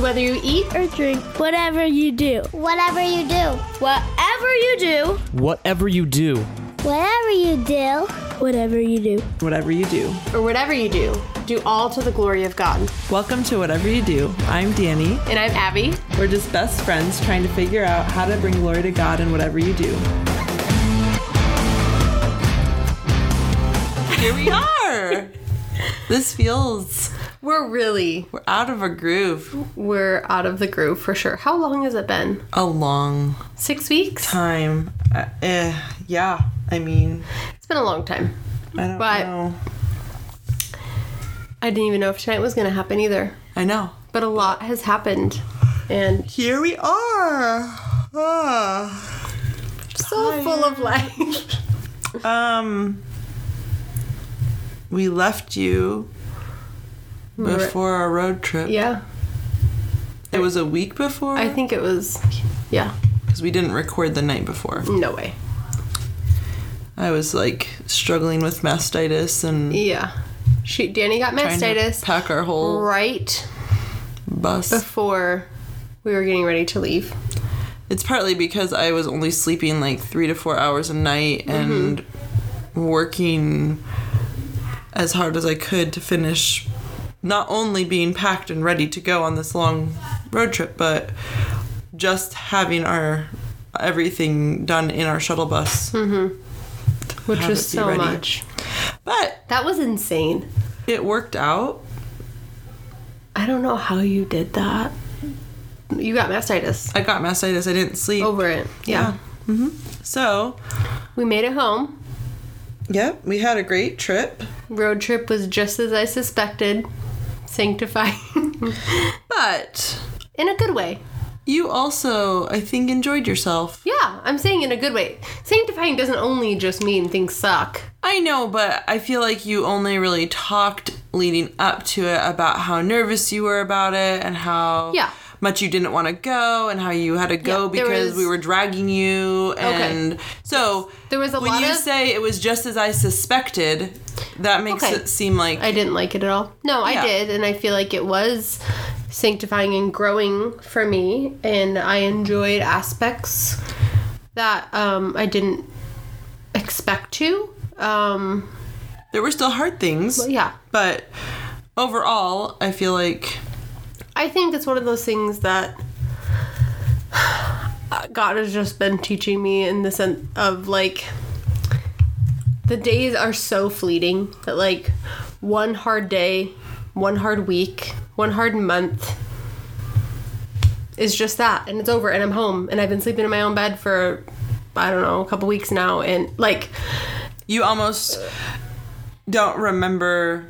So whether you eat or drink, Whatever you do, Whatever you do, whatever you do, Whatever you do, whatever you do, whatever you do. Whatever you do. or whatever you do, do all to the glory of God. Welcome to Whatever You Do. I'm Danny. And I'm Abby. We're just best friends trying to figure out how to bring glory to God in whatever you do. Here we are. this feels We're really we're out of a groove. we're out of the groove for sure. How long has it been? A long Six weeks? time. Uh, eh, yeah. I mean, It's been a long time. I don't But- know. I didn't even know if tonight was gonna happen either. I know. But a lot has happened. And Here we are. Ah. so full of life. Um, we left you before our road trip. yeah. It was a week before I think it was yeah. because we didn't record the night before. No way. I was like struggling with mastitis and Yeah. She Danny got mastitis pack our whole right bus. before we were getting ready to leave. It's partly because I was only sleeping like three to four hours a night mm-hmm. and working as hard as I could to finish not only being packed and ready to go on this long road trip, but just having our everything done in our shuttle bus. Mm-hmm. Which was so ready. much. But That was insane. it worked out. I don't know how you did that. You got mastitis I got mastitis. I didn't sleep. over it. Yeah. Mm-hmm. So, We made it home. yep, we had a great trip. Road trip was just as I suspected. Sanctifying. But in a good way. you also, I think, enjoyed yourself. Yeah, I'm saying in a good way. Sanctifying doesn't only just mean things suck. I know, but I feel like you only really talked leading up to it about how nervous you were about it and how Yeah. Much you didn't want to go and how you had to go Yeah, because was- we were dragging you and so There was a when lot you of- say it was just as I suspected, that makes Okay. it seem like I didn't like it at all. No, I did, and I feel like it was sanctifying and growing for me, and I enjoyed aspects that um, I didn't expect to. Um, there were still hard things, but yeah, but overall, I feel like I think it's one of those things that God has just been teaching me in the sense of like the days are so fleeting that like one hard day, one hard week, one hard month is just that and it's over and I'm home and I've been sleeping in my own bed for I don't know, a couple weeks now and like you almost don't remember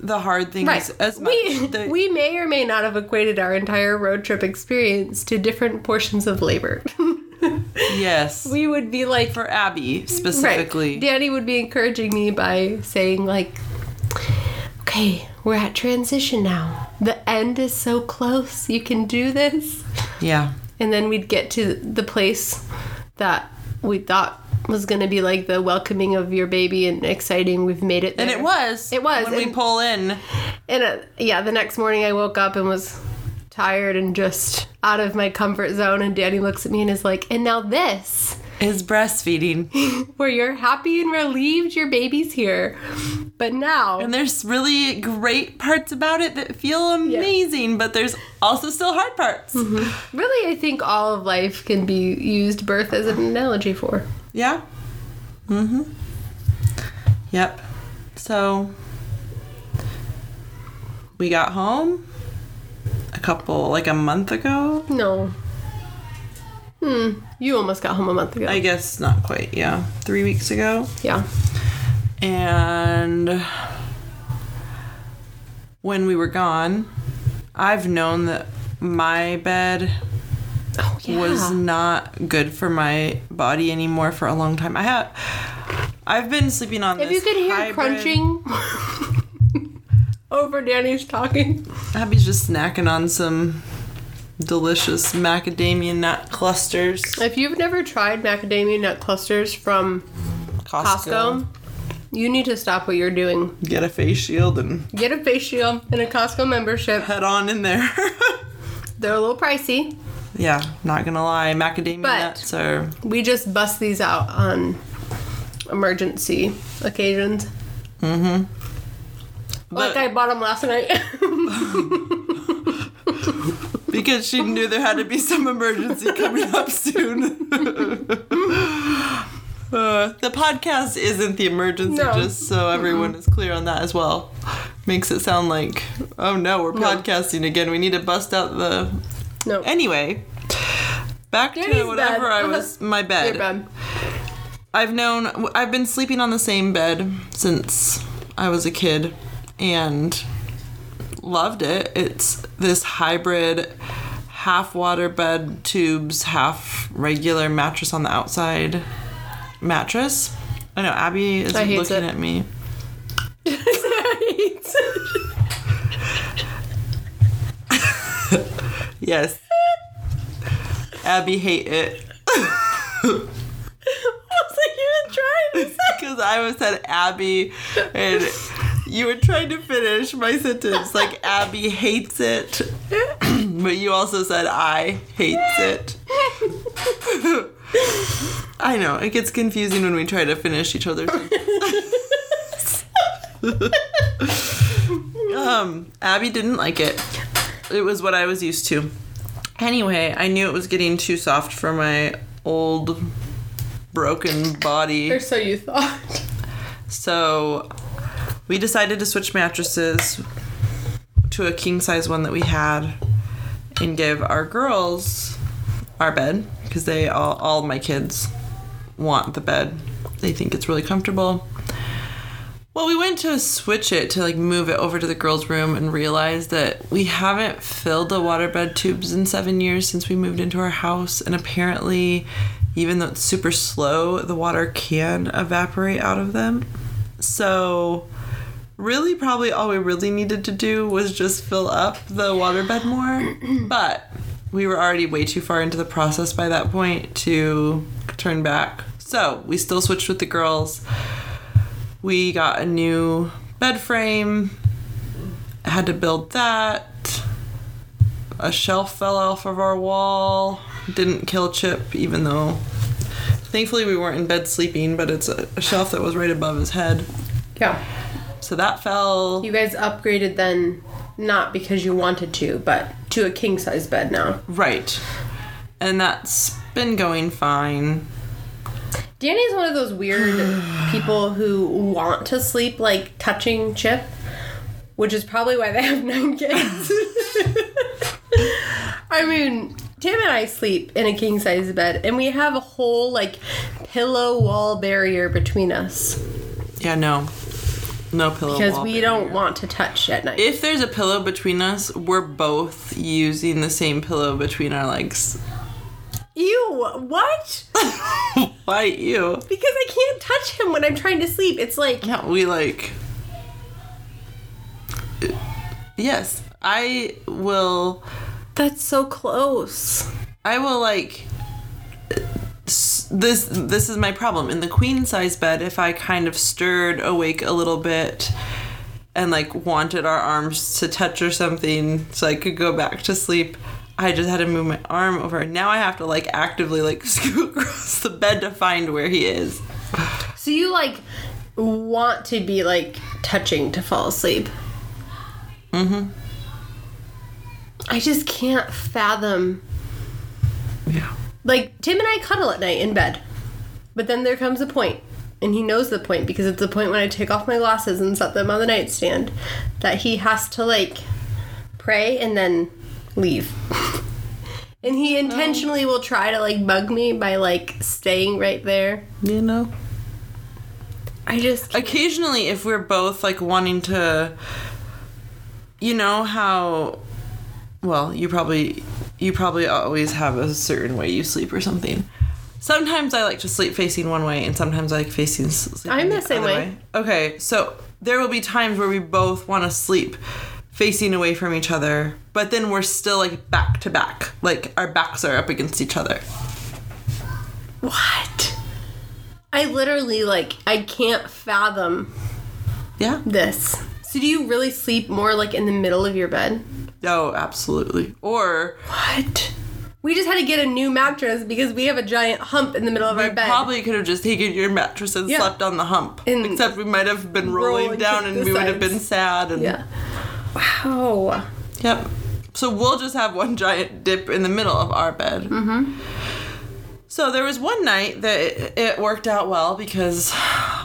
the hard things Right. as much. We, The- we may or may not have equated our entire road trip experience to different portions of labor. yes. we would be like, for Abby right. specifically. Danny would be encouraging me by saying, like, okay, we're at transition now. The end is so close. You can do this. Yeah. And then we'd get to the place that we thought was going to be like the welcoming of your baby and exciting. We've made it there. And it was. It was, When we pull in. And uh, yeah, the next morning I woke up and was tired and just out of my comfort zone. And Danny looks at me and is like, and now this, Is breastfeeding. where you're happy and relieved your baby's here. But now, and there's really great parts about it that feel amazing, but there's also still hard parts. really, I think all of life can be used birth as an analogy for. Yeah. Mm-hmm. Yep. So we got home a couple like a month ago. No. Hmm. You almost got home a month ago. I guess not quite, yeah. Three weeks ago. yeah. And when we were gone, I've known that my bed Oh, yeah. was not good for my body anymore for a long time. I have I've been sleeping on if you could hear hybrid- crunching over Danny's talking. Abby's just snacking on some delicious macadamia nut clusters. If you've never tried macadamia nut clusters from Costco, you need to stop what you're doing. Get a face shield and Get a face shield and a Costco membership. head on in there. They're a little pricey. Yeah, not gonna lie, macadamia But- nuts are. We just bust these out on emergency occasions. Mm-hmm. Like I bought them last night. because she knew there had to be some emergency coming up soon. Uh, the podcast isn't the emergency, No. just so everyone is clear on that as well. Makes it sound like, oh no, we're No. podcasting again. We need to bust out the. No. Anyway, back Danny's to whatever bed. I was. My bed. Your bed. I've known I've been sleeping on the same bed since I was a kid and loved it. It's this hybrid half water bed tubes, half regular mattress on the outside mattress. I know Abby is I hate looking it. at me. Yes. Abby hate it. Was you been trying to say. Because I was said Abby, and you were trying to finish my sentence like Abby hates it, but you also said I hates it. I know it gets confusing when we try to finish each other's. um, Abby didn't like it. It was what I was used to. Anyway, I knew it was getting too soft for my old broken body. Or so you thought. So we decided to switch mattresses to a king size one that we had and give our girls our bed because they all all my kids want the bed. They think it's really comfortable. Well, we went to switch it to like move it over to the girls' room and realized that we haven't filled the waterbed tubes in seven years since we moved into our house. And apparently, even though it's super slow, the water can evaporate out of them. So, really, probably all we really needed to do was just fill up the waterbed more. but we were already way too far into the process by that point to turn back. So, we still switched with the girls we got a new bed frame. Had to build that. A shelf fell off of our wall. Didn't kill chip even though thankfully we weren't in bed sleeping but it's a, a shelf that was right above his head. Yeah. so that fell. You guys upgraded then, not because you wanted to, but to a king size bed now. right. And that's been going fine Danny's one of those weird people who want to sleep like touching Chip, which is probably why they have nine kids. I mean, Tim and I sleep in a king size bed, and we have a whole like pillow wall barrier between us yeah no no pillow because we barrier. don't want to touch at night. if there's a pillow between us we're both using the same pillow between our legs Ew! What? why you Because I can't touch him when I'm trying to sleep. It's like Yeah, we like. Yes, I will. that's so close. I will like. This this is my problem in the queen size bed. If I kind of stirred awake a little bit, and like wanted our arms to touch or something, so I could go back to sleep. I just had to move my arm over. Now I have to like actively like scoot across the bed to find where he is. So you like want to be like touching to fall asleep. Mm-hmm. I just can't fathom. Yeah. Like Tim and I cuddle at night in bed, but then there comes a point, and he knows the point because it's the point when I take off my glasses and set them on the nightstand that he has to like pray and then leave. and he oh. intentionally will try to like bug me by like staying right there. You know. I just occasionally if we're both like wanting to you know how well you probably you probably always have a certain way you sleep or something sometimes i like to sleep facing one way and sometimes i like facing I'm the same other way. okay so there will be times where we both want to sleep facing away from each other but then we're still like back to back like our backs are up against each other What? I literally like I can't fathom yeah this. So do you really sleep more like in the middle of your bed? Oh, absolutely. Or What? We just had to get a new mattress because we have a giant hump in the middle of we our bed. probably could have just taken your mattress and Yeah. slept on the hump. And Except we might have been rolling, rolling down and we would have been sad. And, yeah. Wow. Yep. So we'll just have one giant dip in the middle of our bed. Mm-hmm. So there was one night that it, it worked out well because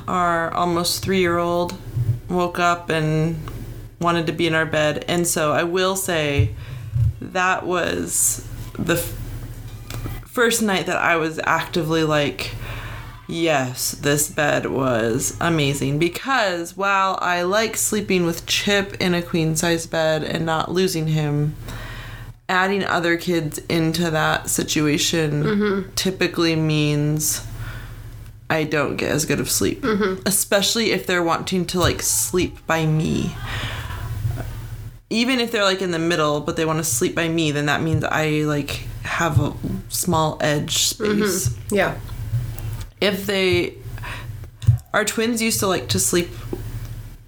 our almost three year old woke up and wanted to be in our bed. And so I will say that was the f- first night that I was actively like, yes, this bed was amazing because while I like sleeping with Chip in a queen size bed and not losing him, adding other kids into that situation mm-hmm. typically means I don't get as good of sleep, mm-hmm. especially if they're wanting to like sleep by me. Even if they're like in the middle, but they want to sleep by me, then that means I like have a small edge space mm-hmm. Yeah. If they our twins used to like to sleep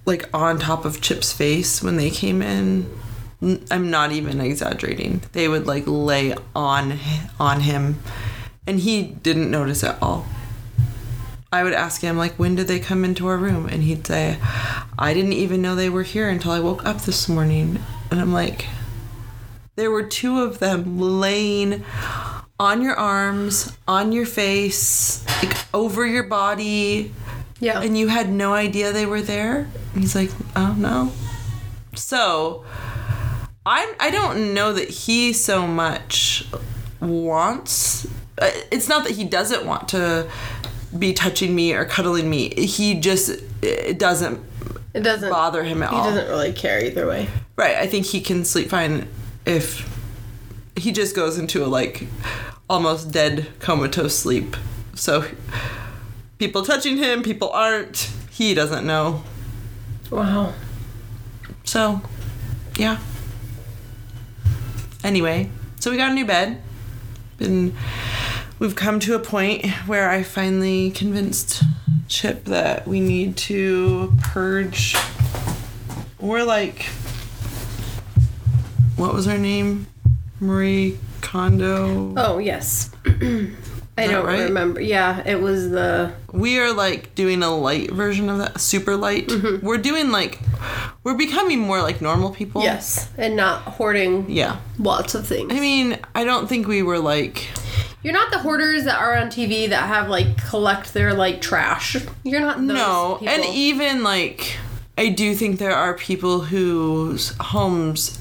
like on top of Chip's face when they came in. I'm not even exaggerating. They would like lay on on him and he didn't notice at all. I would ask him like when did they come into our room and he'd say I didn't even know they were here until I woke up this morning. And I'm like there were two of them laying on your arms, on your face, like over your body, Yeah. and you had no idea they were there. And he's like, "Oh no." So, I I don't know that he so much wants. uh, It's not that he doesn't want to be touching me or cuddling me. He just it doesn't it doesn't bother him at He all. He doesn't really care either way. Right. I think he can sleep fine if he just goes into a like almost dead comatose sleep. So people touching him, people aren't. He doesn't know. Wow. So, yeah. Anyway, so we got a new bed. And we've come to a point where I finally convinced Chip that we need to purge. We're like, what was her name? Marie Kondo. Oh yes. I don't right? remember. Yeah, it was the We are like doing a light version of that, super light. Mm-hmm. We're doing like, we're becoming more like normal people. yes, and not hoarding Yeah. lots of things. I mean, I don't think we were like You're not the hoarders that are on TV that have like collect their like trash. You're not those no, people. and even like I do think there are people whose homes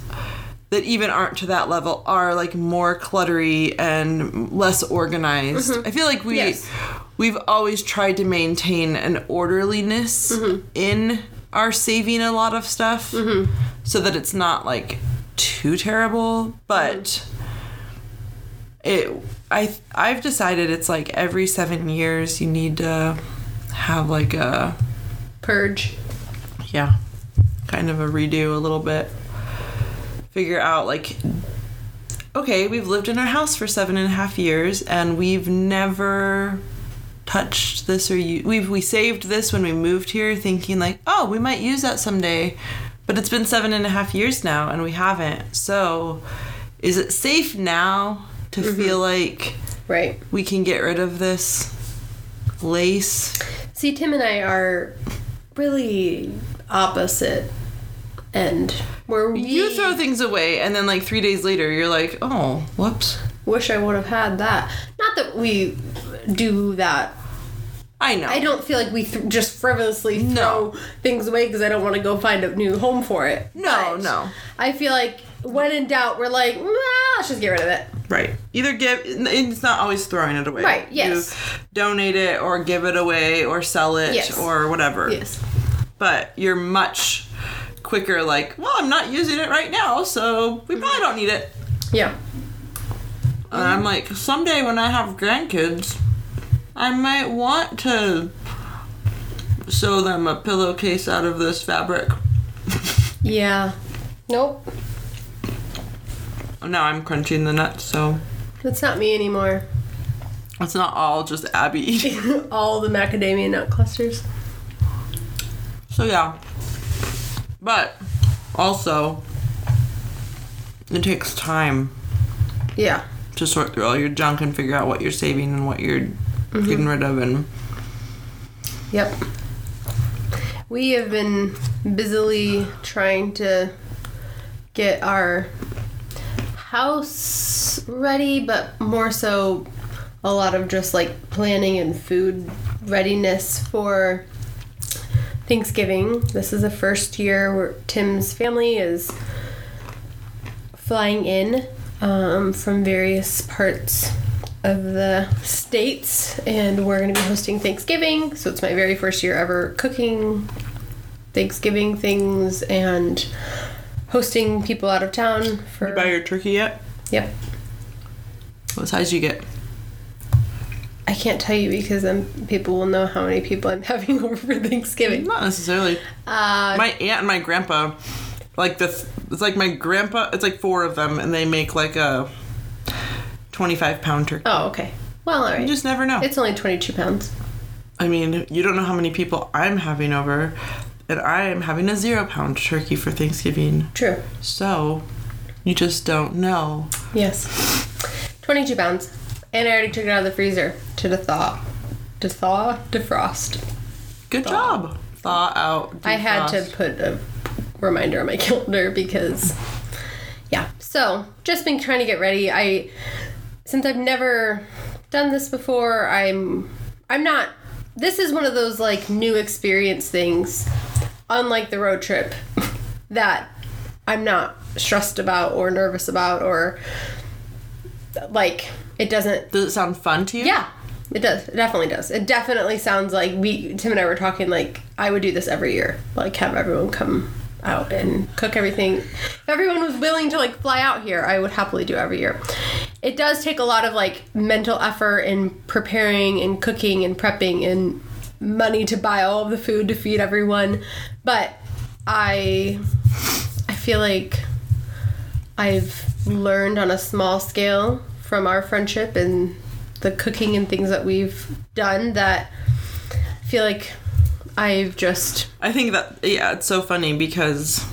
that even aren't to that level are like more cluttery and less organized. Mm-hmm. I feel like we Yes. we've always tried to maintain an orderliness mm-hmm. in our saving a lot of stuff mm-hmm. so that it's not like too terrible, but it I I've decided it's like every 7 years you need to have like a purge. yeah, kind of a redo a little bit. Figure out like, okay, we've lived in our house for seven and a half years, and we've never touched this or you. We've we saved this when we moved here, thinking like, oh, we might use that someday, but it's been seven and a half years now, and we haven't. So, is it safe now to mm-hmm. feel like Right. we can get rid of this lace? See, Tim and I are really opposite end. Where we You throw things away, and then like three days later, you're like, oh, whoops. wish I would have had that. Not that we do that. I know. I don't feel like we th- just frivolously No. throw things away because I don't want to go find a new home for it. No, But no. I feel like when in doubt, we're like, nah, let's just get rid of it. Right. Either give. It's not always throwing it away. Right, yes. You donate it, or give it away, or sell it, Yes. or whatever. Yes. But you're much quicker. Like, well, I'm not using it right now, so we mm-hmm. probably don't need it. Yeah. And I'm like, someday when I have grandkids, I might want to sew them a pillowcase out of this fabric. Yeah. Nope. Oh, now I'm crunching the nuts, so It's not me anymore. it's not all just Abby. All the macadamia nut clusters. so yeah. But also, It takes time Yeah. to sort through all your junk and figure out what you're saving and what you're mm-hmm. getting rid of and Yep. We have been busily trying to get our house ready, but more so a lot of just like planning and food readiness for Thanksgiving. This is the first year where Tim's family is flying in um, from various parts of the states, and we're going to be hosting Thanksgiving. So it's my very first year ever cooking Thanksgiving things and hosting people out of town for. you buy your turkey yet? yep. What size you get? I can't tell you because then people will know how many people I'm having over for Thanksgiving. Not necessarily. Uh, my aunt and my grandpa, like the, it's like my grandpa. It's like four of them, and they make like a twenty-five pound turkey. oh, okay. Well, all right. You just never know. it's only 22 pounds. I mean, you don't know how many people I'm having over, and I am having a zero pound turkey for Thanksgiving. True. So, you just don't know. Yes. 22 pounds. And I already took it out of the freezer to the thaw. To thaw? Defrost. Good job. Thaw out. I had to put a reminder on my calendar because, yeah. So, just been trying to get ready. I, since I've never done this before, I'm, I'm not. This is one of those like new experience things, unlike the road trip, that I'm not stressed about or nervous about or like it doesn't Does it sound fun to you? yeah, it does. It definitely does. It definitely sounds like we Tim and I were talking like I would do this every year. Like have everyone come out and cook everything. If everyone was willing to like fly out here, I would happily do every year. It does take a lot of like mental effort in preparing and cooking and prepping and money to buy all of the food to feed everyone. But I I feel like I've learned on a small scale from our friendship and the cooking and things that we've done that I feel like I've just I think that yeah, it's so funny because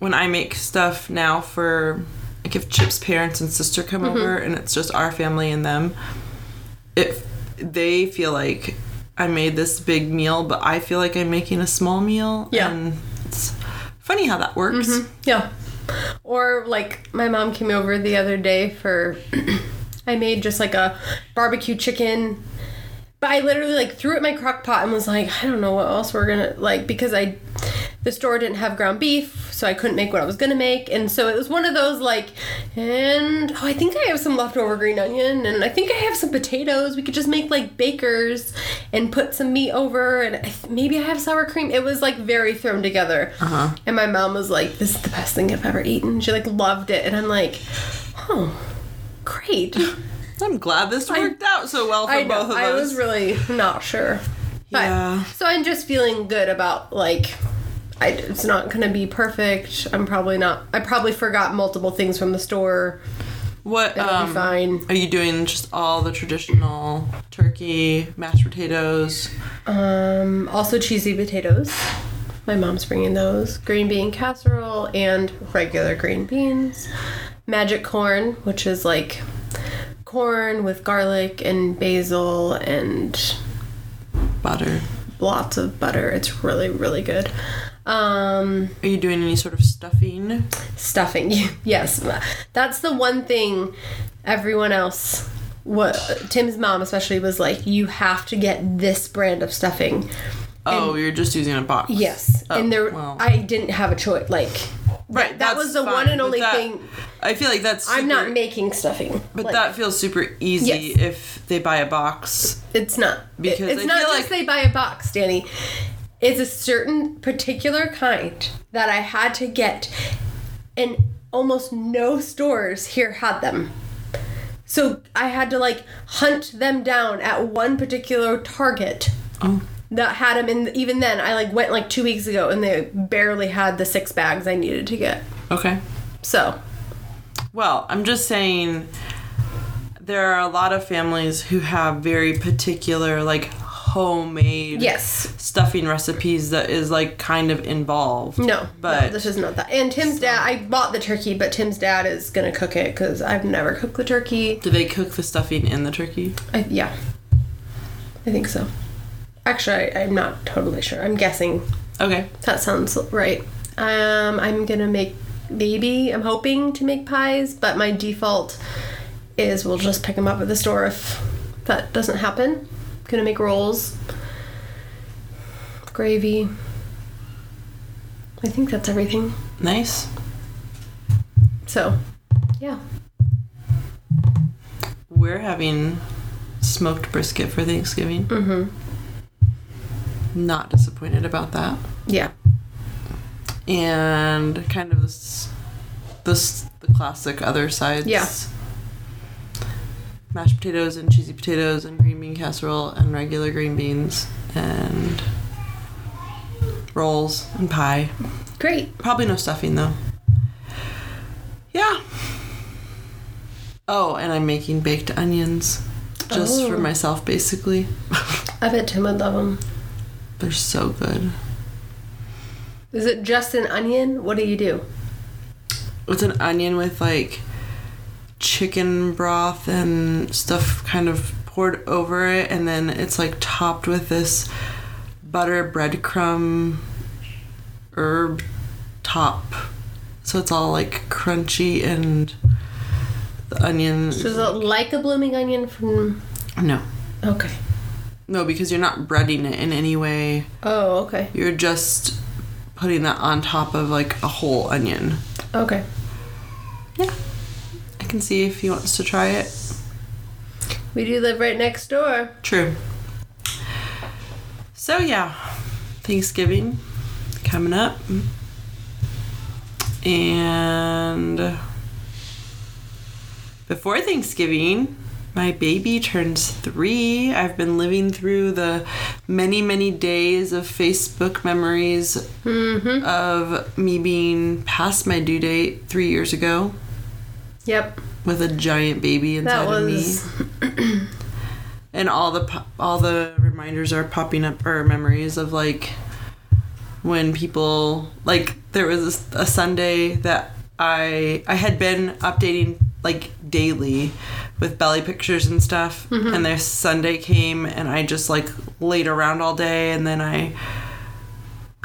when I make stuff now for like if Chip's parents and sister come Mm-hmm. over and it's just our family and them, if they feel like I made this big meal, but I feel like I'm making a small meal. Yeah. And it's funny how that works. yeah. Or like my mom came over the other day for I made just like a barbecue chicken. But I literally like threw it in my crock pot and was like, I don't know what else we're gonna like because I the store didn't have ground beef, so I couldn't make what I was gonna make. And so it was one of those like and oh I think I have some leftover green onion and I think I have some potatoes. We could just make like bakers and put some meat over and I, maybe I have sour cream. It was like very thrown together. Uh-huh. And my mom was like, This is the best thing I've ever eaten. She like loved it and I'm like, Oh, great. I'm glad this worked out so well for I both know. of us. I was really not sure. But, Yeah. So I'm just feeling good about like. I, it's not gonna be perfect. I'm probably not. I probably forgot multiple things from the store. what It'll um, be fine. are you doing? Just all the traditional turkey, mashed potatoes. Um, also cheesy potatoes. My mom's bringing those. Green bean casserole and regular green beans. Magic corn, which is like corn with garlic and basil and butter. lots of butter. It's really really good. Um, Are you doing any sort of stuffing? stuffing yes that's the one thing everyone else what tim's mom especially was like you have to get this brand of stuffing Oh, you're just using a box. yes Oh, and there well. i didn't have a choice like right. that was the fine, one and only that- thing I feel like that's. i'm not making stuffing But Like, that feels super easy Yes. if they buy a box. it's not Because it's I not just like- they buy a box danny it's a certain particular kind that i had to get and almost no stores here had them so i had to like hunt them down at one particular target Oh. that had them and even then i like went like two weeks ago and they barely had the six bags i needed to get Okay. so Well, I'm just saying there are a lot of families who have very particular like homemade Yes. stuffing recipes that is like kind of involved. No, But- no, this is not that. And Tim's dad, I bought the turkey, but Tim's dad is gonna cook it because I've never cooked the turkey. Do they cook the stuffing in the turkey? I, yeah, I think so. Actually, I, I'm not totally sure. I'm guessing Okay. that sounds right. Um, I'm gonna make maybe I'm hoping to make pies, but my default is we'll just pick them up at the store if that doesn't happen. Gonna make rolls, gravy. I think that's everything. Nice. So, yeah. We're having smoked brisket for Thanksgiving. Mm-hmm. Not disappointed about that. Yeah. And kind of this, this the classic other sides. Yeah. Mashed potatoes and cheesy potatoes and green bean casserole and regular green beans and rolls and pie. Great. Probably no stuffing though. Yeah. Oh, and I'm making baked onions just for Oh. myself basically. I bet Tim would love them. They're so good. Is it just an onion? What do you do? It's an onion with like chicken broth and stuff kind of poured over it and then it's like topped with this butter breadcrumb herb top. So it's all like crunchy and the onion So is it like a blooming onion from? No. Okay. No, because you're not breading it in any way. Oh, okay. You're just putting that on top of like a whole onion. Okay. Yeah. I can see if he wants to try it. We do live right next door. True. So yeah, Thanksgiving coming up. And before Thanksgiving, my baby turns three. I've been living through the many, many days of Facebook memories Mm-hmm. of me being past my due date three years ago Yep. with a giant baby inside That of me. and all the po- all the reminders are popping up or memories of like when people like there was a, a Sunday that I I had been updating like daily with belly pictures and stuff mm-hmm. and this Sunday came and I just like laid around all day and then I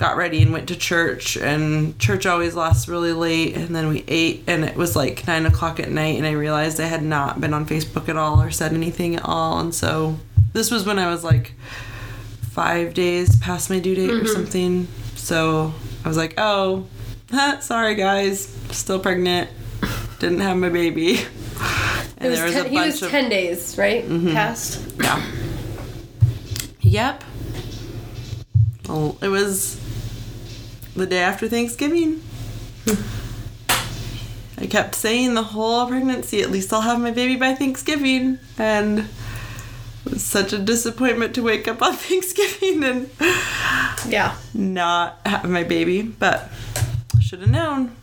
got ready and went to church and church always lasts really late and then we ate and it was like nine o'clock at night and i realized i had not been on facebook at all or said anything at all and so this was when i was like five days past my due date or mm-hmm. something so i was like oh sorry guys still pregnant didn't have my baby and It was ten, he was ten days, right? Mm-hmm. Past. yeah. Yep. Well, it was the day after Thanksgiving. I kept saying the whole pregnancy, at least I'll have my baby by Thanksgiving. And it was such a disappointment to wake up on Thanksgiving and Yeah. not have my baby. But should have known.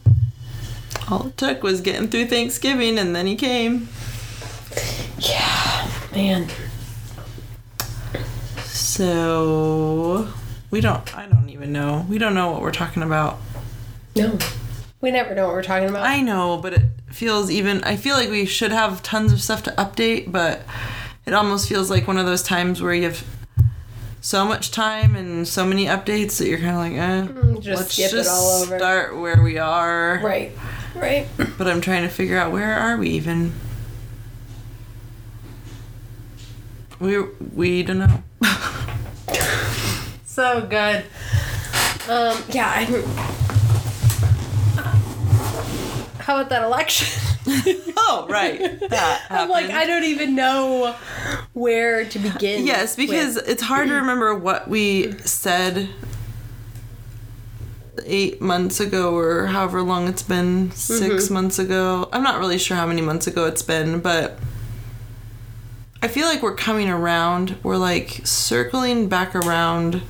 All it took was getting through Thanksgiving and then he came. Yeah. Man. So we don't. I don't even know. We don't know what we're talking about. No. We never know what we're talking about. I know, but it feels even. I feel like we should have tons of stuff to update, but it almost feels like one of those times where you have so much time and so many updates that you're kind of like, eh. Mm, just let's just all over. start where we are. Right. Right. But I'm trying to figure out where are we even. We we don't know. So good. Um. Yeah. I. How about that election? oh right, that I'm like. I don't even know where to begin. Yes, because with. it's hard to remember what we said eight months ago or however long it's been, 6 months ago. I'm not really sure how many months ago it's been, but I feel like we're coming around. We're like circling back around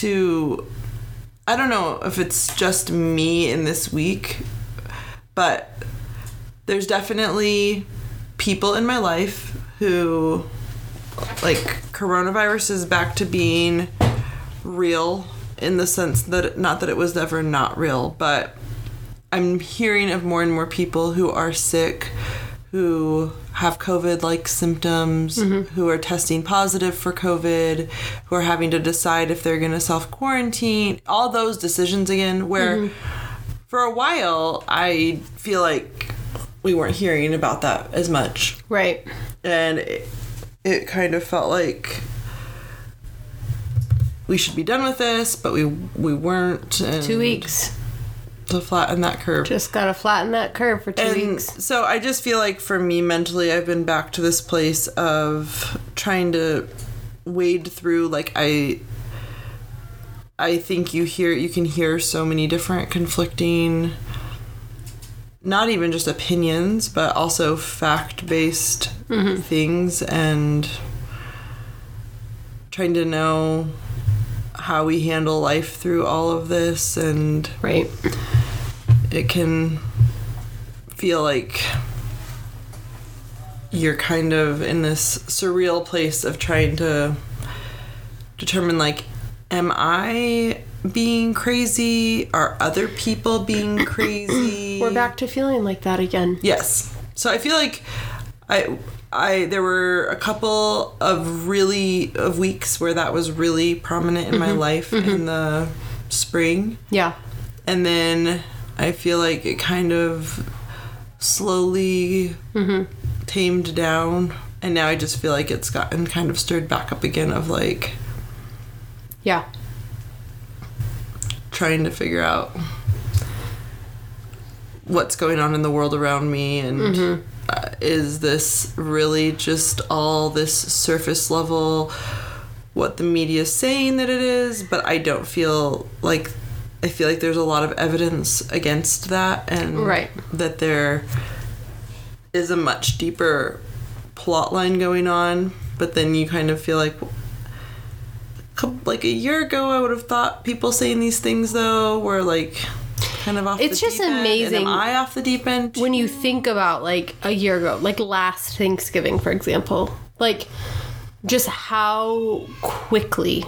to. I don't know if it's just me in this week, but there's definitely people in my life who like coronavirus is back to being real in the sense that not that it was ever not real, but I'm hearing of more and more people who are sick, who have COVID like symptoms, mm-hmm. who are testing positive for COVID, who are having to decide if they're going to self quarantine, all those decisions again, where mm-hmm. for a while I feel like we weren't hearing about that as much Right. and it, it kind of felt like we should be done with this, but we we weren't. Two weeks. To flatten that curve. Just gotta flatten that curve for two and weeks. so I just feel like for me mentally, I've been back to this place of trying to wade through. Like I, I think you hear you can hear so many different conflicting. Not even just opinions, but also fact based mm-hmm. things and trying to know how we handle life through all of this and Right. it can feel like you're kind of in this surreal place of trying to determine like am i being crazy are other people being crazy We're back to feeling like that again. Yes. So I feel like I I there were a couple of really of weeks where that was really prominent in my mm-hmm. life mm-hmm. in the spring. Yeah. and then I feel like it kind of slowly mm-hmm. tamed down. And now I just feel like it's gotten kind of stirred back up again of like Yeah. trying to figure out what's going on in the world around me and uh, is this really just all this surface level what the media is saying that it is but i don't feel like i feel like there's a lot of evidence against that and Right. that there is a much deeper plot line going on but then you kind of feel like like a year ago i would have thought people saying these things though were like kind of off It's the just deep end. And amazing am i off the deep end When you think about like a year ago, like last Thanksgiving, for example, like just how quickly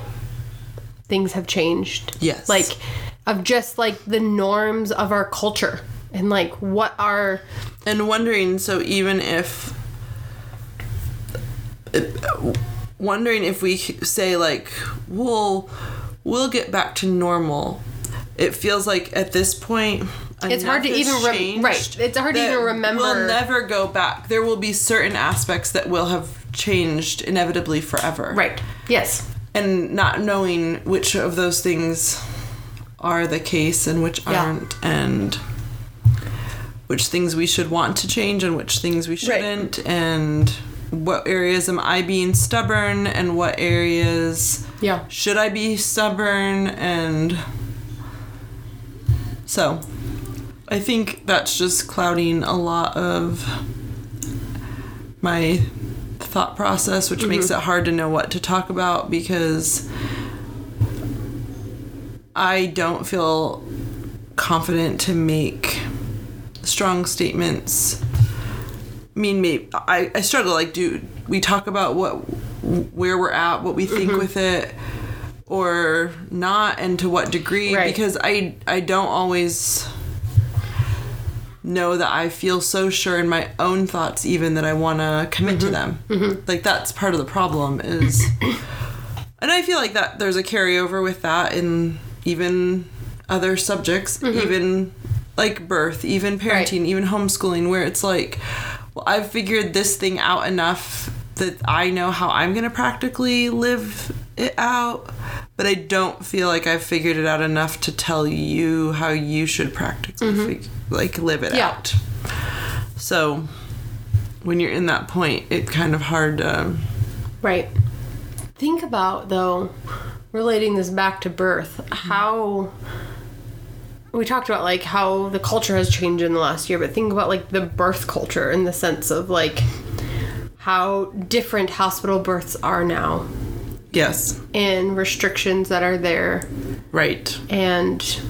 things have changed. Yes. Like of just like the norms of our culture and like what are and wondering so even if wondering if we say like well we'll get back to normal it feels like at this point It's hard to even changed right, it's hard to even remember- we'll never go back there will be certain aspects that will have changed inevitably forever right. Yes. and not knowing which of those things are the case and which Yeah. aren't and which things we should want to change and which things we shouldn't and what areas am I being stubborn and what areas Yeah. should I be stubborn and so I think that's just clouding a lot of my thought process which makes mm-hmm. it hard to know what to talk about because I don't feel confident to make strong statements. I mean, maybe I, I struggle. Like, do we talk about what where we're at, what we think mm-hmm. with it, or not, and to what degree? Right. Because I I don't always know that I feel so sure in my own thoughts, even that I want to commit to mm-hmm. them. Mm-hmm. Like that's part of the problem is, and I feel like that there's a carryover with that in even other subjects, mm-hmm. even like birth, even parenting, even homeschooling, where it's like, well, I've figured this thing out enough that I know how I'm going to practically live it out, but I don't feel like I've figured it out enough to tell you how you should practically mm-hmm. fig- like live it Yeah. out. So when you're in that point, it's kind of hard to Right. Think about though, relating this back to birth, how we talked about like how the culture has changed in the last year, but think about like the birth culture in the sense of like how different hospital births are now yes, and restrictions that are there right. and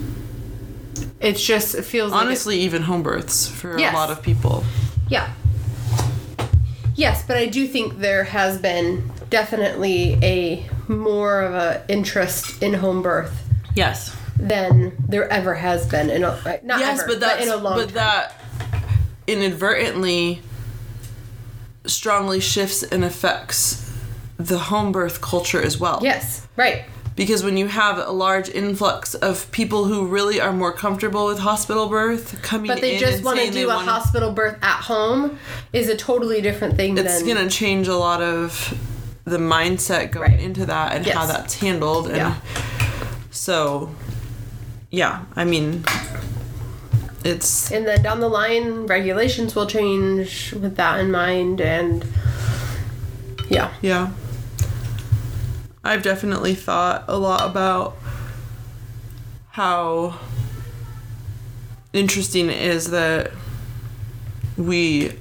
it's just it feels like Honestly, even home births for Yes. a lot of people. Yeah. Yes, but I do think there has been definitely a more of a interest in home birth Yes. than there ever has been in a not yes, ever, but that's in a long time but time. that inadvertently strongly shifts and affects the home birth culture as well. yes, right. Because when you have a large influx of people who really are more comfortable with hospital birth coming But they just want to do a wanna- hospital birth at home is a totally different thing it's than going to change a lot of the mindset going Right. into that and how that's handled and Yeah. so yeah i mean it's and then down the line regulations will change with that in mind and yeah yeah i've definitely thought a lot about how interesting it is that we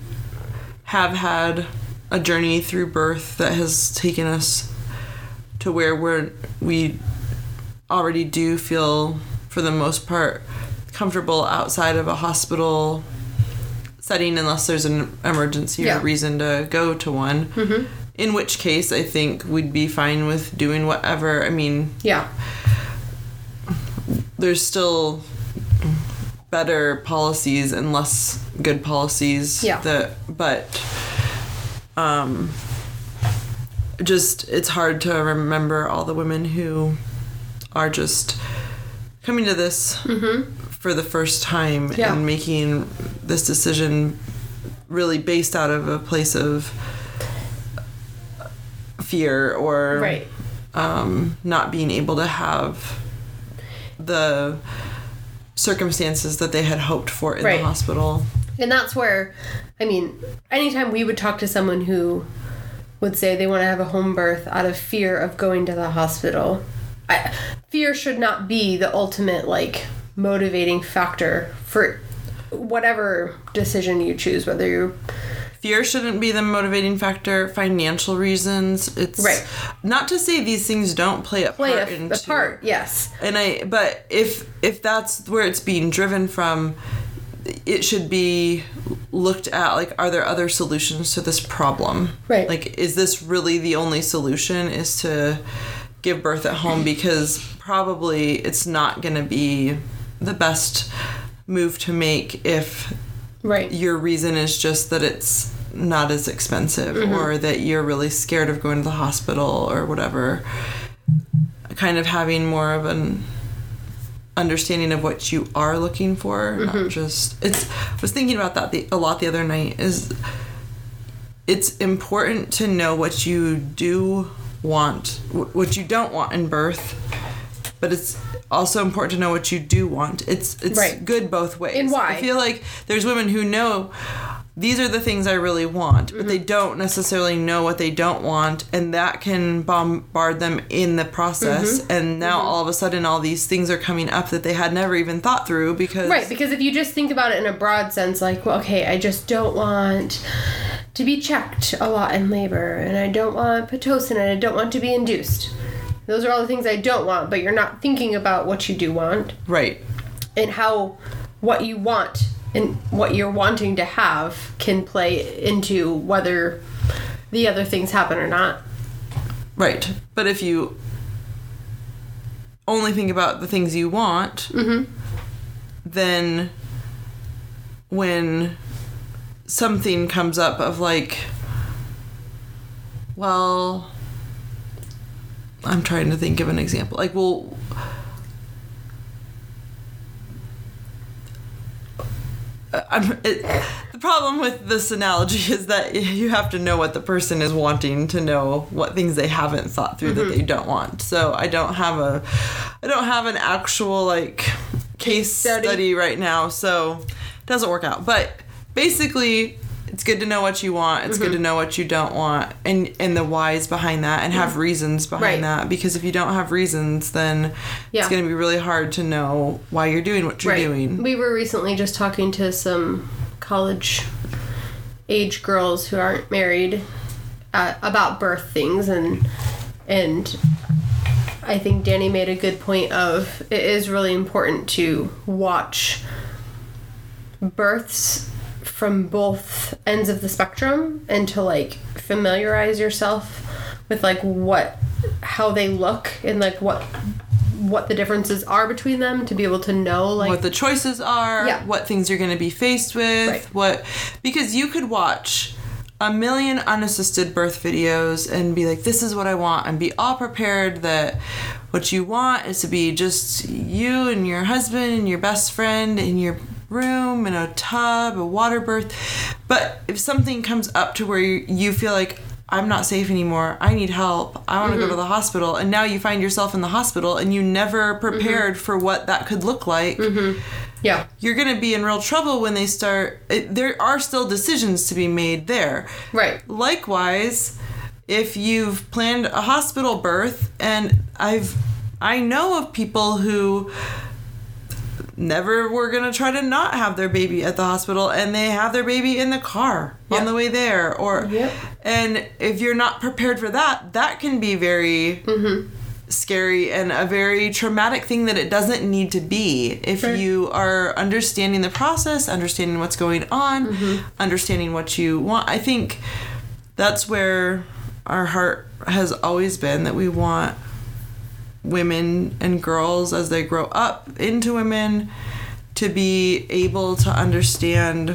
have had a journey through birth that has taken us to where we're we already do feel for the most part comfortable outside of a hospital setting unless there's an emergency Yeah. or reason to go to one mm-hmm. In which case i think we'd be fine with doing whatever i mean yeah there's still better policies and less good policies Yeah. that but um just it's hard to remember all the women who are just coming to this for the first time Mm-hmm. Yeah. and making this decision really based out of a place of fear or right um, not being able to have the circumstances that they had hoped for in Right. the hospital. and that's where i mean anytime we would talk to someone who would say they want to have a home birth out of fear of going to the hospital I, fear should not be the ultimate like motivating factor for whatever decision you choose whether you're Fear shouldn't be the motivating factor. Financial reasons. It's Right. Not to say these things don't play a play part a, into a part yes and I but if if that's where it's being driven from it should be looked at like are there other solutions to this problem Right. like is this really the only solution is to give birth at home because probably it's not going to be the best move to make if right. Your reason is just that it's not as expensive mm-hmm. or that you're really scared of going to the hospital or whatever. Kind of having more of an understanding of what you are looking for not mm-hmm. just it's i was thinking about that the, a lot the other night is it's important to know what you do want what you don't want in birth but it's also important to know what you do want it's it's Right. good both ways And why. i feel like there's women who know these are the things I really want, but they mm-hmm. don't necessarily know what they don't want, and that can bombard them in the process. Mm-hmm. And now mm-hmm. all of a sudden, all these things are coming up that they had never even thought through because Right, because if you just think about it in a broad sense, like, well, okay, I just don't want to be checked a lot in labor, and I don't want Pitocin, and I don't want to be induced. Those are all the things I don't want, but you're not thinking about what you do want right, and how what you want and what you're wanting to have can play into whether the other things happen or not. right. But if you only think about the things you want, mm-hmm. then when something comes up of like, well, I'm trying to think of an example. Like, well, uh, I'm, it, the problem with this analogy is that you have to know what the person is wanting to know what things they haven't thought through that mm-hmm. they don't want. So I don't have a, I don't have an actual like case study. study right now. So it doesn't work out. But basically, it's good to know what you want. It's good to know what you don't want, and and the whys behind that, and have reasons behind Right. that. Because if you don't have reasons, then Yeah. it's going to be really hard to know why you're doing what you're doing. We were recently just talking to some college age girls who aren't married uh, about birth things and and I think Danny made a good point of it is really important to watch births from both ends of the spectrum and to like familiarize yourself with like what how they look and like what what the differences are between them to be able to know like what the choices are, Yeah. what things you're going to be faced with, Right. what because you could watch a million unassisted birth videos and be like this is what I want and be all prepared that what you want is to be just you and your husband and your best friend and your room in a tub, a water birth. But if something comes up to where you, feel like I'm not safe anymore. I need help. I want to go mm-hmm. to the hospital. And now you find yourself in the hospital and you never mm-hmm. prepared for what that could look like. Mm-hmm. yeah You're going to be in real trouble when they start. It, there are still decisions to be made there. right Likewise, if you've planned a hospital birth, and I've, I know of people who never were gonna try to not have their baby at the hospital, and they have their baby in the car Yep. on the way there, or, Yep. and if you're not prepared for that, that can be very. Mm-hmm. Scary and a very traumatic thing that it doesn't need to be if Right. you are understanding the process, understanding what's going on, mm-hmm. understanding what you want. I think that's where our heart has always been that we want women and girls as they grow up into women to be able to understand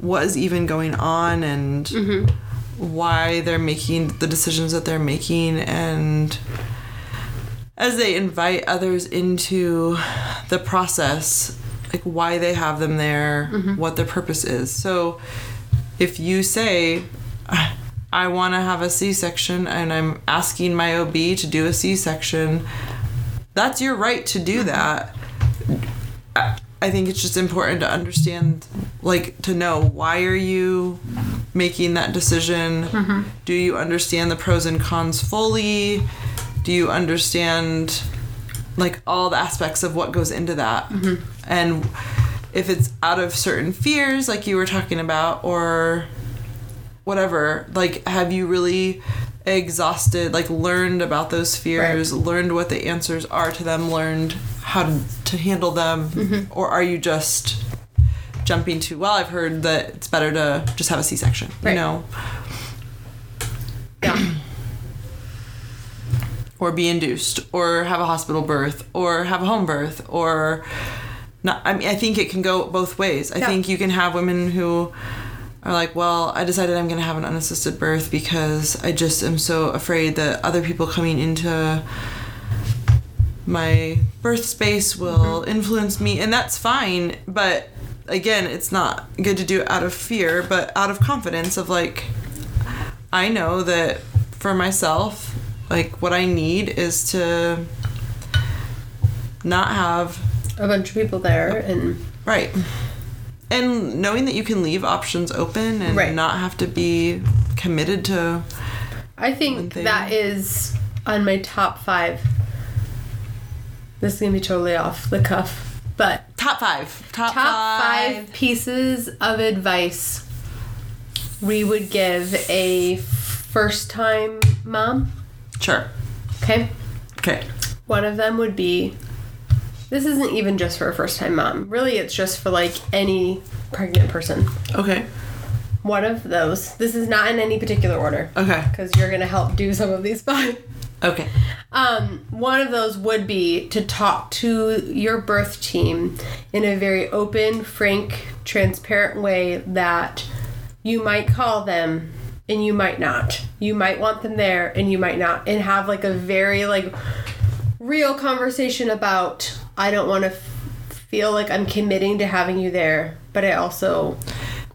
what is even going on and mm-hmm. why they're making the decisions that they're making. And as they invite others into the process like why they have them there mm-hmm. what their purpose is. So if you say i want to have a c-section and i'm asking my ob to do a c-section that's your right to do that. I- i think it's just important to understand like to know why are you making that decision? Mm-hmm. Do you understand the pros and cons fully? Do you understand like all the aspects of what goes into that? Mm-hmm. And if it's out of certain fears like you were talking about or whatever like have you really exhausted like learned about those fears learned what the answers are to them learned how to, to handle them mm-hmm. or are you just jumping to well i've heard that it's better to just have a c-section Right. you know yeah or be induced or have a hospital birth or have a home birth or not I mean I think it can go both ways. I Yeah. think you can have women who are like, well, I decided I'm going to have an unassisted birth because I just am so afraid that other people coming into my birth space will mm-hmm. influence me and that's fine, but again, it's not good to do it out of fear, but out of confidence of like I know that for myself, like what I need is to not have a bunch of people there and right. And knowing that you can leave options open and Right. not have to be committed to I think that is on my top five. This is gonna be totally off the cuff, but top five. Top, top five pieces of advice we would give a first time mom. Sure. Okay. Okay. One of them would be this isn't even just for a first time mom. Really, it's just for like any pregnant person. Okay. One of those. This is not in any particular order Okay. because you're going to help do some of these five. Okay. Um, one of those would be to talk to your birth team in a very open, frank, transparent way that you might call them and you might not. You might want them there and you might not. And have like a very like real conversation about I don't want to f- feel like I'm committing to having you there, but I also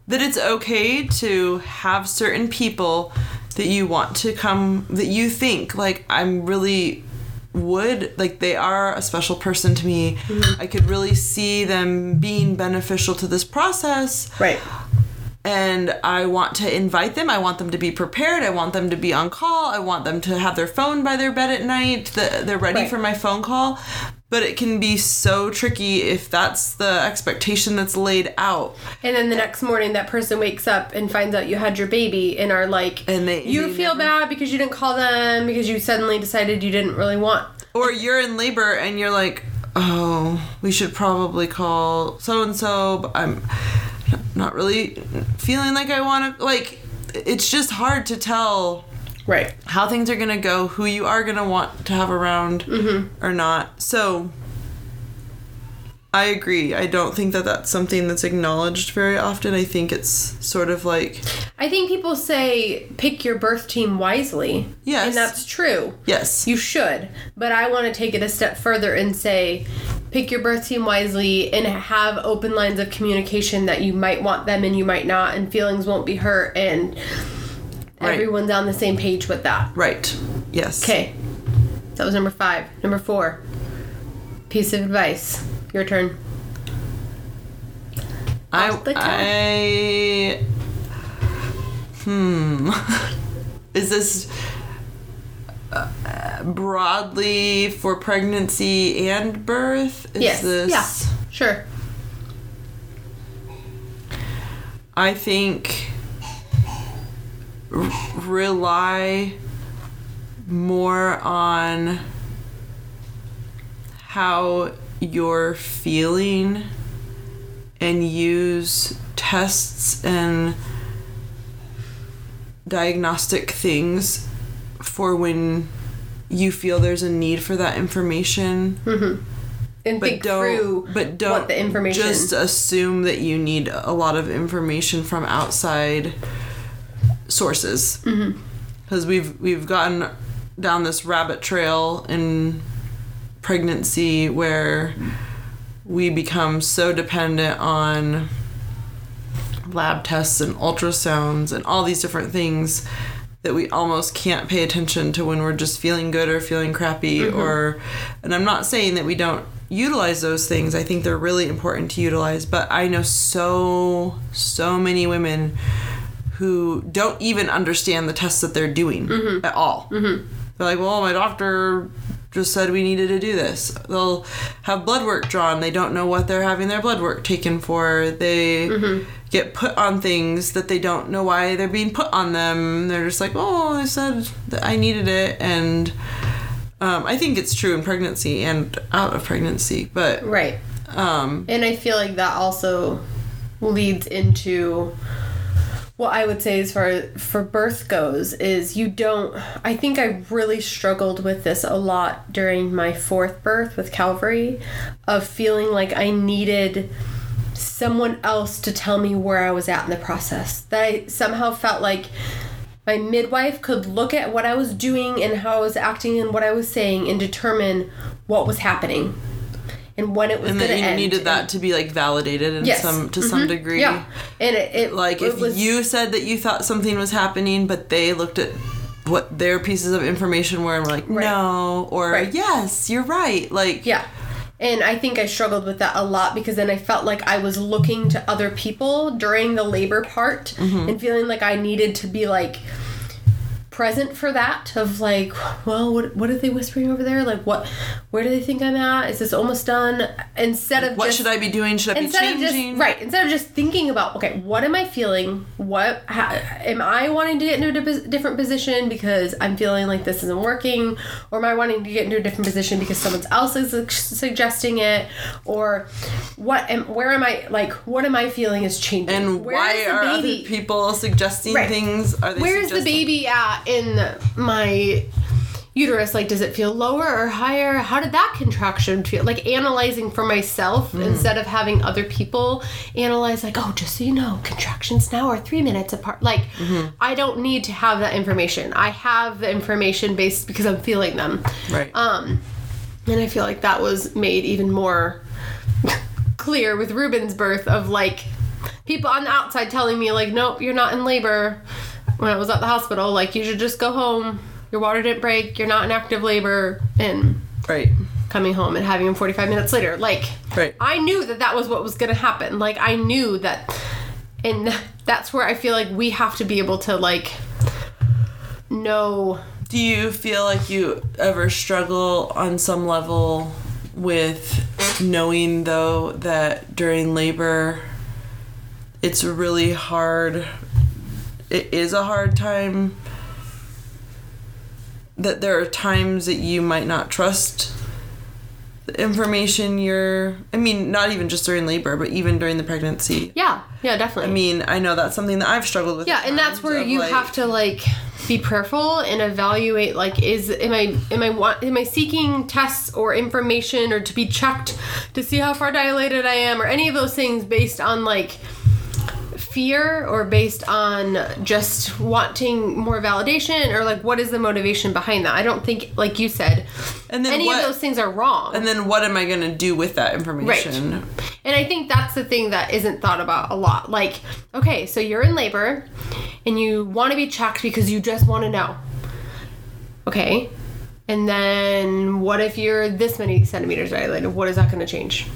that it's okay to have certain people that you want to come that you think like I'm really would like they are a special person to me. Mm-hmm. I could really see them being beneficial to this process right. and I want to invite them. I want them to be prepared. I want them to be on call. I want them to have their phone by their bed at night. That they're ready Right. for my phone call. But it can be so tricky if that's the expectation that's laid out. And then the next morning, that person wakes up and finds out you had your baby and are like, And they- you they feel never- bad because you didn't call them because you suddenly decided you didn't really want. Or you're in labor and you're like, oh, we should probably call so and so, but I'm not really feeling like I want to. Like, it's just hard to tell Right. how things are going to go, who you are going to want to have around mm-hmm. or not. So I agree. I don't think that that's something that's acknowledged very often. I think it's sort of like, I think people say pick your birth team wisely. Yes. And that's true. yes. You should. But I want to take it a step further and say pick your birth team wisely and have open lines of communication that you might want them and you might not, and feelings won't be hurt, and Right. everyone's on the same page with that. right. Yes. Okay. That was number five. Number four. Piece of advice. Your turn. I, Off the top. I hmm is this uh, broadly for pregnancy and birth is Yes. this Yeah. Sure. I think r- rely more on how you're feeling and use tests and diagnostic things for when you feel there's a need for that information. Mm-hmm. And but think don't through but don't what the information just assume that you need a lot of information from outside sources Mm-hmm. because we've we've gotten down this rabbit trail in pregnancy where we become so dependent on lab tests and ultrasounds and all these different things that we almost can't pay attention to when we're just feeling good or feeling crappy or and I'm not saying that we don't utilize those things. I think they're really important to utilize, but I know so so many women who don't even understand the tests that they're doing at all. They're like, "Well, my doctor just said we needed to do this." They'll have blood work drawn. They don't know what they're having their blood work taken for. They get put on things that they don't know why they're being put on them. They're just like, "Oh, they said that I needed it," and um, I think it's true in pregnancy and out of pregnancy, but right. um, And I feel like that also leads into what I would say as far for birth goes is you don't I think I really struggled with this a lot during my fourth birth with Calvary of feeling like I needed someone else to tell me where I was at in the process. That I somehow felt like my midwife could look at what I was doing and how I was acting and what I was saying and determine what was happening and when it was and then you end. needed that to be like validated in Yes. some to some degree. Yeah, and it, it Like it if was, you said that you thought something was happening, but they looked at what their pieces of information were and were like, Right. no, or Right. yes, you're right. Like, yeah, and I think I struggled with that a lot because then I felt like I was looking to other people during the labor part Mm-hmm. and feeling like I needed to be like present for that of like well what what are they whispering over there like what where do they think i'm at is this almost done instead of what just, should I be doing? Should I be changing? just right instead of just thinking about okay what am i feeling what how, am i wanting to get into a di- different position because i'm feeling like this isn't working or am i wanting to get into a different position because someone else is su- suggesting it or what am where am i like what am i feeling is changing And Where why are other people suggesting Right. things? Are they where's the baby at in my uterus like does it feel lower or higher how did that contraction feel like analyzing for myself Mm. instead of having other people analyze like oh just so you know contractions now are three minutes apart like Mm-hmm. i don't need to have that information i have the information based because i'm feeling them Right. um and i feel like that was made even more clear with ruben's birth of like people on the outside telling me like nope you're not in labor when i was at the hospital like you should just go home. Your water didn't break. You're not in active labor. And right. coming home and having him 45 minutes later. Like Right. i knew that that was what was going to happen. Like i knew that and that's where i feel like we have to be able to like know. Do you feel like you ever struggle on some level with knowing though that during labor it's really hard it is a hard time that there are times that you might not trust the information you're I mean, not even just during labor, but even during the pregnancy. Yeah, yeah, definitely. I mean, I know that's something that I've struggled with. yeah, and that's where you like- have to like be prayerful and evaluate like is am I am I want am I seeking tests or information or to be checked to see how far dilated I am or any of those things based on like fear or based on just wanting more validation or like what is the motivation behind that? I don't think like you said And then any what- of those things are wrong. And then what am I going to do with that information? Right. And I think that's the thing that isn't thought about a lot. Like, okay, so you're in labor and you want to be checked because you just want to know. Okay. And then what if you're this many centimeters dilated? What is that going to change?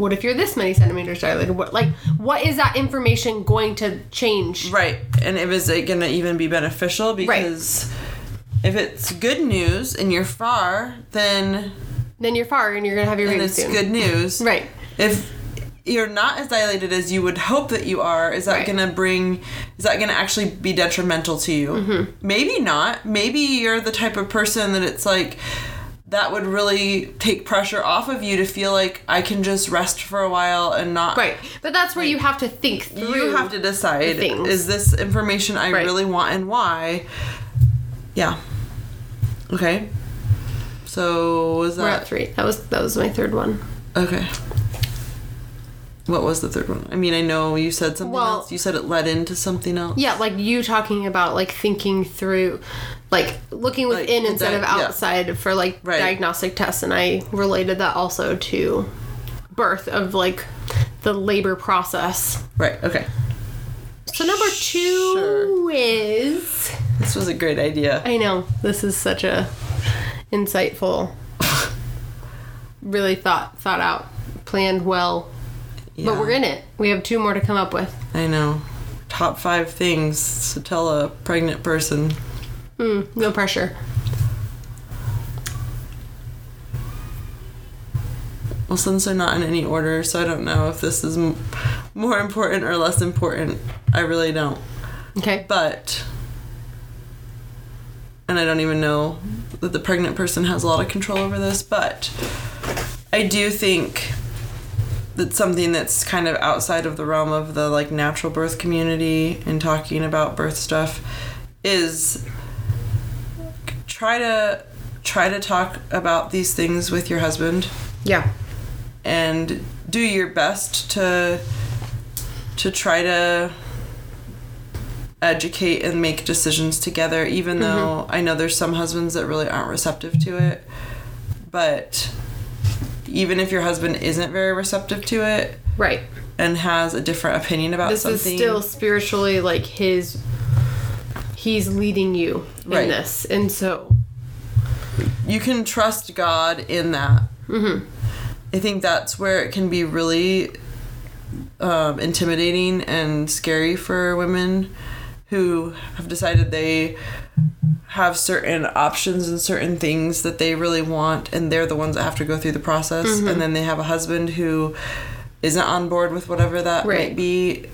What if you're this many centimeters dilated? What like what is that information going to change? Right. And if is it going to even be beneficial because if it's good news and you're far, then Then you're far and you're going to have your baby it's soon. good news. Right. If you're not as dilated as you would hope that you are, is that Right. going to bring is that going to actually be detrimental to you? Mm-hmm. Maybe not. Maybe you're the type of person that it's like that would really take pressure off of you to feel like I can just rest for a while and not Right. But that's where you have to think through. you have to decide things. is this information I Right. really want and why? Yeah. Okay. So was We're at that 3. That was that was my third one. okay? What was the third one? I mean, I know you said something Well- else. You said it led into something else. Yeah, like you talking about like thinking through, like looking within the instead of yeah. outside for like Right. diagnostic tests, and I related that also to birth of like the labor process. Right. Okay. So number two Sure. is This was a great idea. I know this is such a insightful, really thought thought out, planned well, but we're in it. We have two more to come up with. I know. Top five things to tell a pregnant person. Hmm, no pressure. Well, since they're not in any order, so I don't know if this is m- more important or less important. I really don't. Okay. But, and I don't even know that the pregnant person has a lot of control over this, but I do think that something that's kind of outside of the realm of the like natural birth community and talking about birth stuff is try to try to talk about these things with your husband Yeah. and do your best to to try to educate and make decisions together even mm-hmm. though I know there's some husbands that really aren't receptive to it but even if your husband isn't very receptive to it Right. and has a different opinion about this something is still spiritually like his he's leading you in Right. this and so you can trust God in that. Mm-hmm. I think that's where it can be really um, intimidating and scary for women who have decided they have certain options and certain things that they really want, and they're the ones that have to go through the process. Mm-hmm. And then they have a husband who isn't on board with whatever that Right. might be,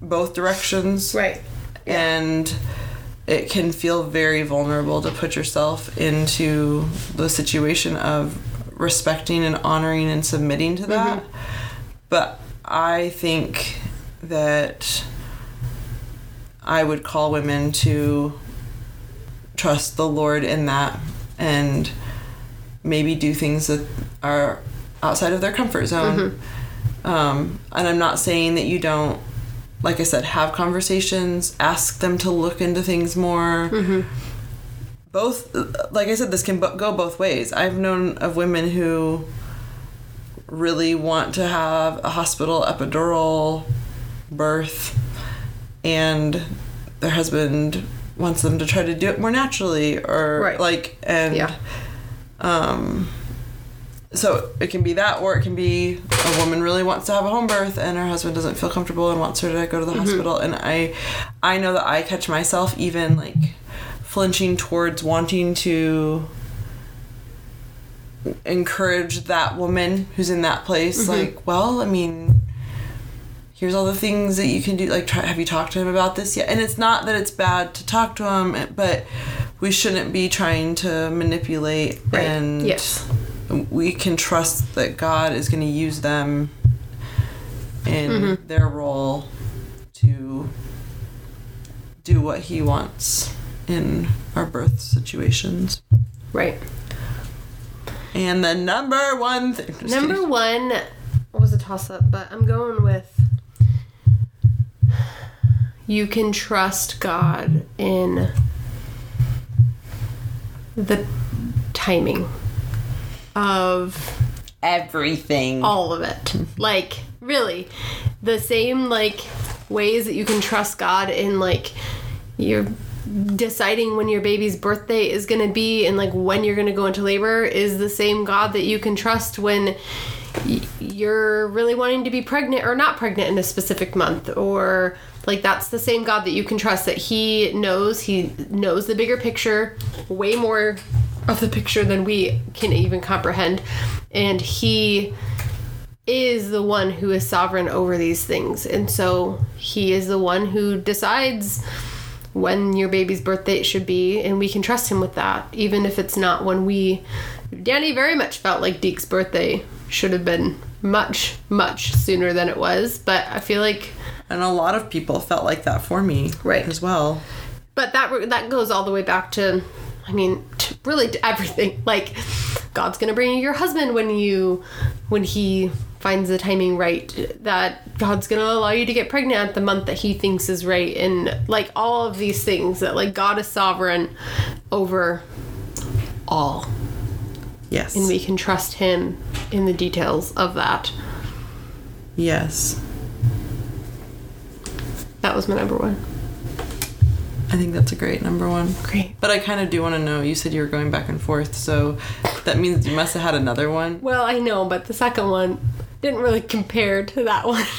both directions right and it can feel very vulnerable to put yourself into the situation of respecting and honoring and submitting to that. But I think that I would call women to trust the Lord in that and maybe do things that are outside of their comfort zone. Um, and I'm not saying that you don't like I said, have conversations, ask them to look into things more. Both, like I said, this can go both ways. I've known of women who really want to have a hospital epidural birth, and their husband wants them to try to do it more naturally, or Right. like, and Yeah. um, so it can be that, or it can be a woman really wants to have a home birth and her husband doesn't feel comfortable and wants her to go to the mm-hmm. hospital. And I, I know that I catch myself even like flinching towards wanting to encourage that woman who's in that place. Mm-hmm. Like, well, I mean, here's all the things that you can do. Like, try, have you talked to him about this yet? And it's not that it's bad to talk to him, but we shouldn't be trying to manipulate Right. and Yes. We can trust that God is going to use them in mm-hmm. their role to do what He wants in our birth situations. Right. And the number one thing. Number one was a toss up, but I'm going with you can trust God in the timing of everything. all of it. Like, really, the same like ways that you can trust God in like you're deciding when your baby's birthday is going to be and like when you're going to go into labor is the same God that you can trust when y- you're really wanting to be pregnant or not pregnant in a specific month or like that's the same God that you can trust that he knows he knows the bigger picture way more of the picture than we can even comprehend and he is the one who is sovereign over these things. And so he is the one who decides when your baby's birthday should be, and we can trust him with that, even if it's not when we. Danny very much felt like Deke's birthday should have been much, much sooner than it was, but I feel like. And a lot of people felt like that for me Right. as well. But that that goes all the way back to, I mean, to really to everything. Like, God's gonna bring you your husband when you, when he finds the timing right. That God's gonna allow you to get pregnant at the month that He thinks is right, and like all of these things that like God is sovereign over all, Yes. and we can trust Him in the details of that. yes. That was my number one. I think that's a great number one. Great. But I kind of do want to know. You said you were going back and forth, so that means you must have had another one. Well, I know, but the second one didn't really compare to that one.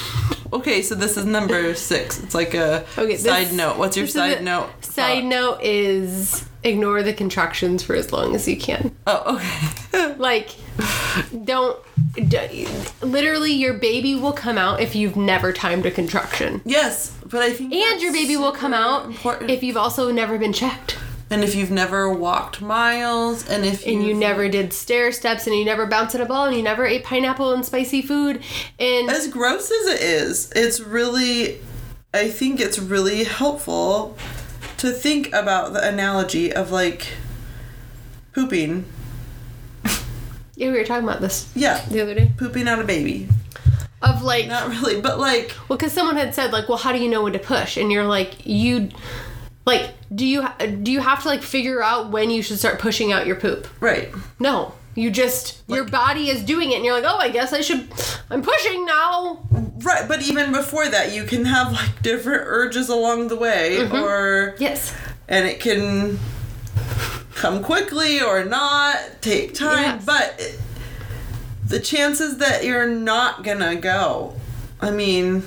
Okay, so this is number six. It's like a Okay, this- side note. What's your side note? Side uh, note is ignore the contractions for as long as you can. Oh, okay. Like, don't. D- literally, your baby will come out if you've never timed a contraction. yes, but I think. And your baby will come out important. if you've also never been checked. and if you've never walked miles, and if And you never did stair steps, and you never bounced in a ball, and you never ate pineapple and spicy food. And as gross as it is, it's really, I think it's really helpful to think about the analogy of like pooping. Yeah, we were talking about this Yeah, the other day. pooping out a baby. Of like, Not really, but like, Well, because someone had said like, "Well, how do you know when to push?" And you're like, "You, like, do you do you have to like figure out when you should start pushing out your poop?" right. No, you just your body is doing it, and you're like, "Oh, I guess I should. I'm pushing now." Right, but even before that, you can have like different urges along the way, Mm-hmm. or Yes. and it can come quickly or not, take time. Yes. But it, the chances that you're not gonna go, I mean,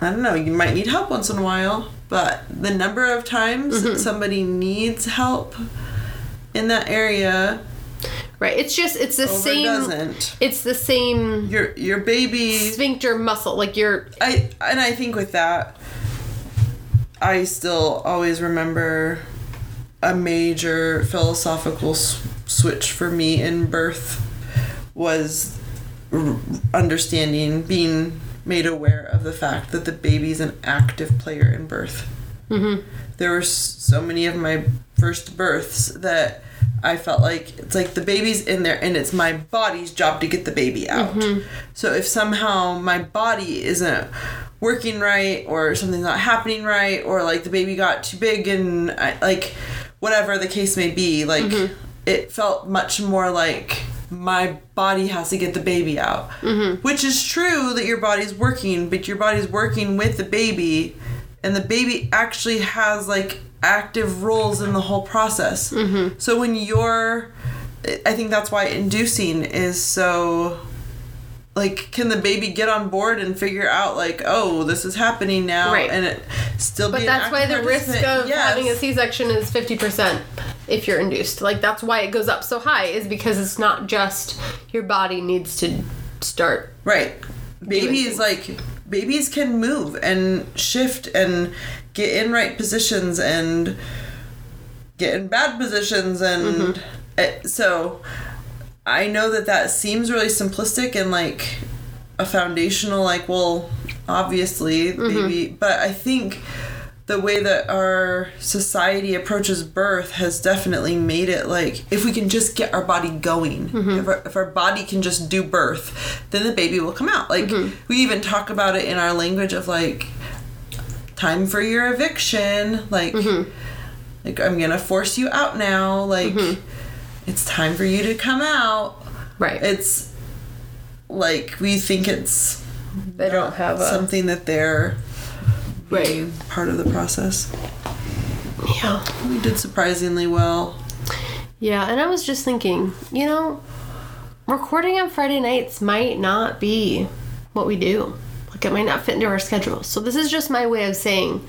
I don't know. You might need help once in a while, but the number of times Mm-hmm. that somebody needs help in that area Right. It's just it's the same. doesn't. It's the same Your your baby sphincter muscle. Like you're. I and I think with that, I still always remember a major philosophical s- switch for me in birth was r- understanding, being made aware of the fact that the baby's an active player in birth. Mm-hmm. There were so many of my first births that I felt like it's like the baby's in there and it's my body's job to get the baby out. So if somehow my body isn't working right or something's not happening right or like the baby got too big and I, like whatever the case may be, like mm-hmm. it felt much more like my body has to get the baby out. Mm-hmm. Which is true that your body's working, but your body's working with the baby and the baby actually has like active roles in the whole process. Mm-hmm. So when you're, I think that's why inducing is so. Like, can the baby get on board and figure out like, oh, this is happening now, Right. and it still But that's why the risk of Yes. having a C-section is fifty percent if you're induced. Like that's why it goes up so high is because it's not just your body needs to start. Right. Babies like babies can move and shift and get in right positions and get in bad positions and Mm-hmm. eh, so I know that that seems really simplistic and like a foundational, like, well, obviously, mm-hmm. baby, but I think the way that our society approaches birth has definitely made it like if we can just get our body going mm-hmm. if, our, if our body can just do birth then the baby will come out. Like mm-hmm. we even talk about it in our language of like time for your eviction like like i'm gonna force you out now like it's time for you to come out Right. it's like we think it's they don't have a something that they're right. part of the process Yeah. we did surprisingly well Yeah, and I was just thinking, you know, recording on Friday nights might not be what we do. Like it might not fit into our schedule. So this is just my way of saying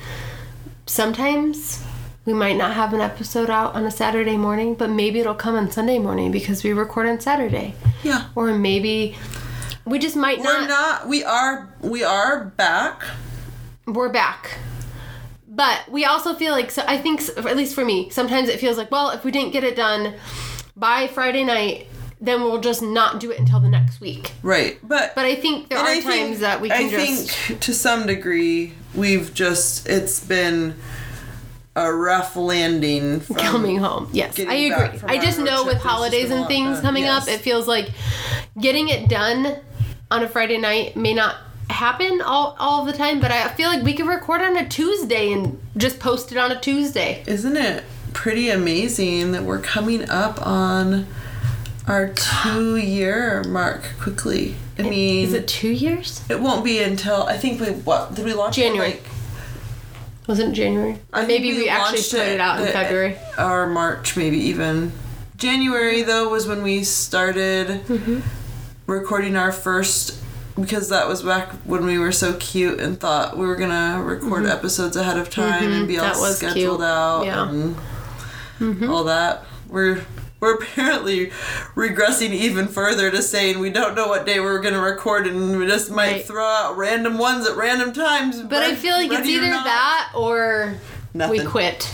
sometimes we might not have an episode out on a Saturday morning, but maybe it'll come on Sunday morning because we record on Saturday. yeah Or maybe we just might not we're not we are we are back we're back. But we also feel like, so I think, at least for me, sometimes it feels like, well, if we didn't get it done by Friday night, then we'll just not do it until the next week. right but But I think there are I times think- that we can I just. think to some degree we've just it's been a rough landing coming home. Yes, I agree. I just know with holidays and things coming Yes. up, it feels like getting it done on a Friday night may not happen all, all the time, but I feel like we could record on a Tuesday and just post it on a Tuesday. Isn't it pretty amazing that we're coming up on our two year mark quickly? I mean, Is it two years? it won't be until I think we what did we launch it, January. like, Wasn't it January? I Maybe we, actually launched put it out in the- February. or March, maybe even. January though was when we started Mm-hmm. recording our first because that was back when we were so cute and thought we were gonna record episodes ahead of time and be all Mm-hmm. Scheduled cute. out Yeah. and all that. We're we're apparently regressing even further to saying we don't know what day we're gonna record and we just might Right. throw out random ones at random times. But I feel like it's either not. that or Nothing. we quit.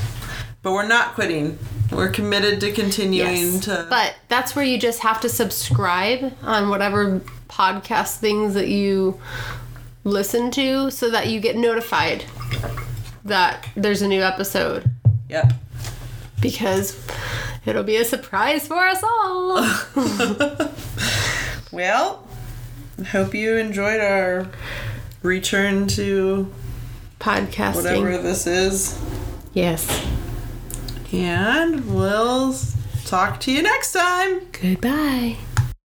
But we're not quitting. We're committed to continuing Yes. to. But that's where you just have to subscribe on whatever podcast things that you listen to so that you get notified that there's a new episode Yep. Because it'll be a surprise for us all. Well, hope you enjoyed our return to Podcasting. whatever this is. Yes. And we'll talk to you next time. Goodbye.